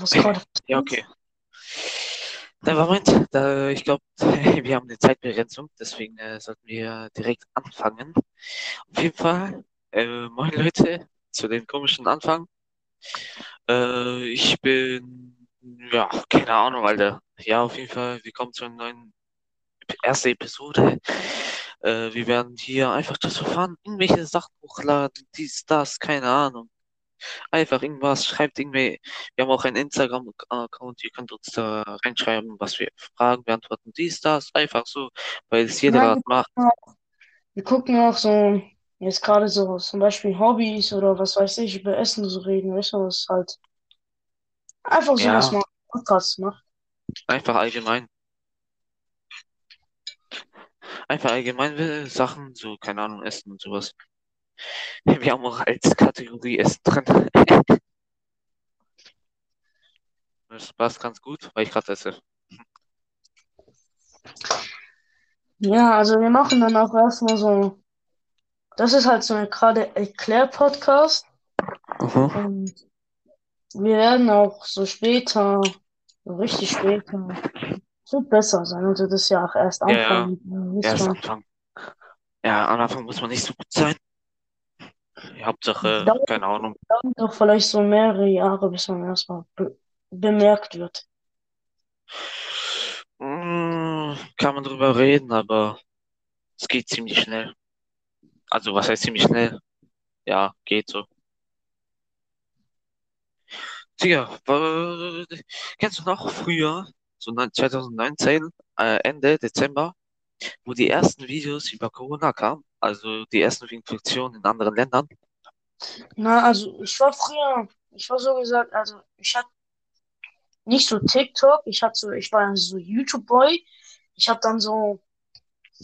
was gerade Ja, okay. Da Moment, da, ich glaube, wir haben eine Zeitbegrenzung, deswegen äh, sollten wir direkt anfangen. Auf jeden Fall, äh, moin Leute, zu dem komischen Anfang. Äh, ich bin, ja, keine Ahnung, Alter. Ja, auf jeden Fall, willkommen zu einer neuen erste Episode. Äh, wir werden hier einfach das Verfahren, irgendwelche Sachen hochladen, dies, das, keine Ahnung. Einfach irgendwas, schreibt irgendwie. Wir haben auch einen Instagram-Account, ihr könnt uns da reinschreiben, was wir Fragen beantworten, dies, das, einfach so, weil es jeder Nein, macht. wir gucken auch so, jetzt gerade so, zum Beispiel Hobbys oder was weiß ich, über Essen so reden, weißt du, was halt einfach so, was Ja, man Podcasts macht. einfach allgemein. Einfach allgemein äh, Sachen, so, keine Ahnung, Essen und sowas. Wir haben auch als Kategorie Essen drin. Das passt ganz gut, weil ich gerade esse. Ja, also wir machen dann auch erstmal so, das ist halt so eine gerade Erklär-Podcast Mhm. und wir werden auch so später, so richtig später, wird besser sein, also das ist ja auch erst Ja, ja, Anfang, ihr wisst erst. Anfang. Ja, am Anfang muss man nicht so gut sein. Hauptsache, Dauert, keine Ahnung. dauert doch vielleicht so mehrere Jahre, bis man erstmal be bemerkt wird. Mm, Kann man drüber reden, aber es geht ziemlich schnell. Also, was heißt ziemlich schnell? Ja, geht so. Digga, wa- kennst du noch früher, so neun- 2019, äh, Ende Dezember, wo die ersten Videos über Corona kamen? Also die ersten Infektionen in anderen Ländern? Na, also ich war früher, ich war so gesagt, also ich hatte nicht so TikTok, ich hatte so, ich war so YouTube-Boy. Ich habe dann so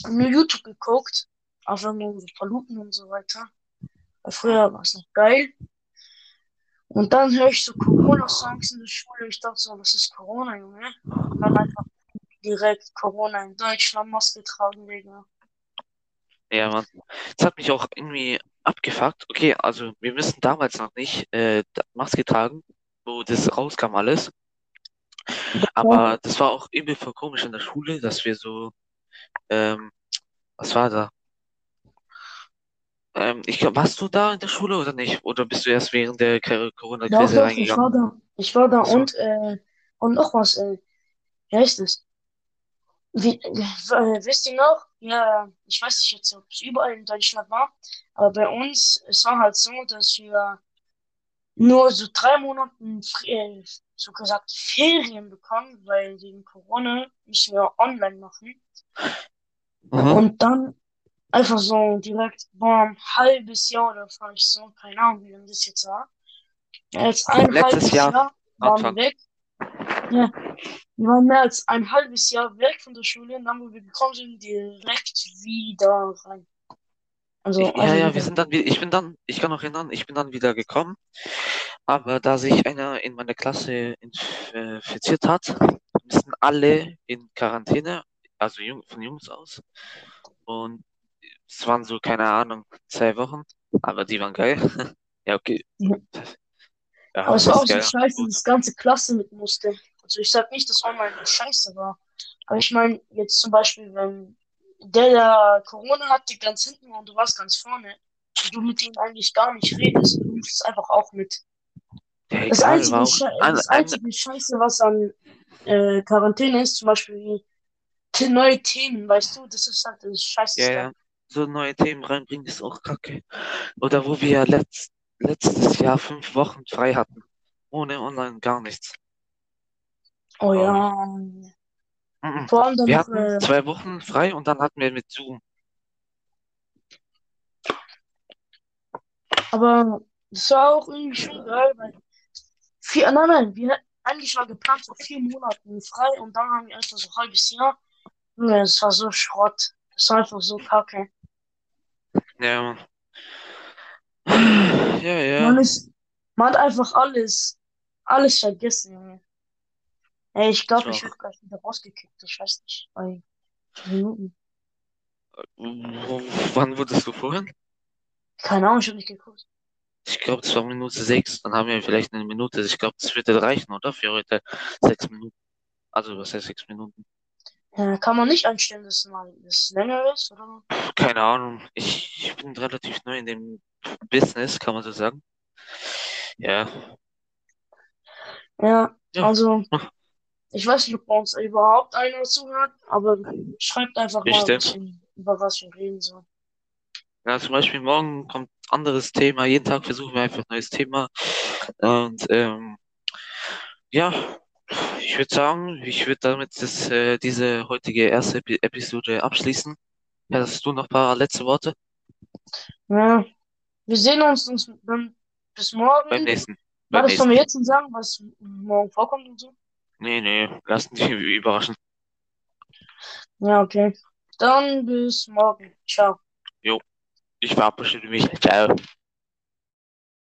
nur YouTube geguckt, einfach nur so Paluten und so weiter. Früher war es noch geil. Und dann höre ich so Corona-Songs in der Schule. Ich dachte so, was ist Corona, Junge? Direkt Corona in Deutschland, Maske tragen, Digga. Ja, Mann. Das hat mich auch irgendwie abgefuckt. Okay, also wir müssen damals noch nicht äh, Maske tragen, wo das rauskam alles. Aber das war auch übel voll komisch in der Schule, dass wir so, ähm, was war da? Ähm, ich glaub, warst du da in der Schule oder nicht? Oder bist du erst während der Doch, Corona-Krise doch, ich reingegangen? war da. Ich war da so. und, äh, und noch was, äh, wie heißt es? Wie, äh, wisst ihr noch? Ja, ich weiß nicht jetzt, ob es überall in Deutschland war, aber bei uns, es war halt so, dass wir nur so drei Monate äh, so gesagt Ferien bekommen, weil wegen Corona müssen wir online machen. Mhm. Und dann einfach so direkt, boah, ein halbes Jahr oder vielleicht so, keine Ahnung, wie lange das jetzt war. Jetzt ein Letztes halbes Jahr, Jahr waren Anfang. weg. Ja, wir waren mehr als ein halbes Jahr weg von der Schule und dann, wo wir gekommen sind, direkt wieder rein. Also Ich, ja, einfach ja, wir sind dann, ich bin dann, ich kann noch erinnern, ich bin dann wieder gekommen, aber da sich einer in meiner Klasse inf- infiziert hat, müssen alle in Quarantäne, also von Jungs aus. Und es waren so, keine Ahnung, zwei Wochen, aber die waren geil. Ja, okay. Ja. Ja, Aber es war auch so scheiße, dass das ganze Klasse mit musste. Also ich sag nicht, dass online scheiße war. Aber ich meine, jetzt zum Beispiel, wenn der, der Corona hatte, ganz hinten und du warst ganz vorne, und du mit ihm eigentlich gar nicht redest, du musst es einfach auch mit. Ja, Das einzige, Sche das ein, einzige Scheiße, was an äh, Quarantäne ist, zum Beispiel neue Themen, weißt du, das ist halt das Scheiße ja, ja, so neue Themen reinbringen ist auch kacke. Oder wo wir letzt, letztes Jahr fünf Wochen frei hatten. Ohne online gar nichts. Oh ja. Mhm. Vor allem dann Wir hatten äh, zwei Wochen frei und dann hatten wir mit Zoom. aber das war auch irgendwie schon geil, weil vier, nein, nein, wir eigentlich war geplant so vier Monaten frei und dann haben wir einfach so ein halbes Jahr. Junge, das war so Schrott. Das war einfach so kacke. Ja, Mann. Ja, ja. Man ist, man hat einfach alles, alles vergessen, Junge. Ey, ich glaube, Ich werde gleich wieder rausgekickt. Ich weiß nicht. Bei Minuten. Wo- Wann wurdest du vorhin? Keine Ahnung, ich habe nicht geguckt. Ich glaube, es war Minute sechs. Dann haben wir vielleicht eine Minute. Ich glaube, das würde reichen, oder? Für heute sechs Minuten. Also, was heißt sechs Minuten? Ja, kann man nicht einstellen, dass mal das länger ist, oder? Keine Ahnung. Ich, ich bin relativ neu in dem Business, kann man so sagen. Ja. Ja, Ja. also. Ich weiß nicht, ob uns überhaupt einer zuhört, aber schreibt einfach mal ein Bestimmt. bisschen, über was wir reden sollen. Ja, zum Beispiel morgen kommt anderes Thema. Jeden Tag versuchen wir einfach ein neues Thema. Und ähm, ja, ich würde sagen, ich würde damit das, äh, diese heutige erste Epi Episode abschließen. Hast du noch ein paar letzte Worte? Ja, wir sehen uns, uns dann bis morgen. Beim nächsten. War Beim das sollen nächsten. wir jetzt schon sagen, was morgen vorkommt und so? Nee, nee, lassen dich überraschen. Ja, okay. Dann bis morgen. Ciao. Ich verabschiede mich. Ciao.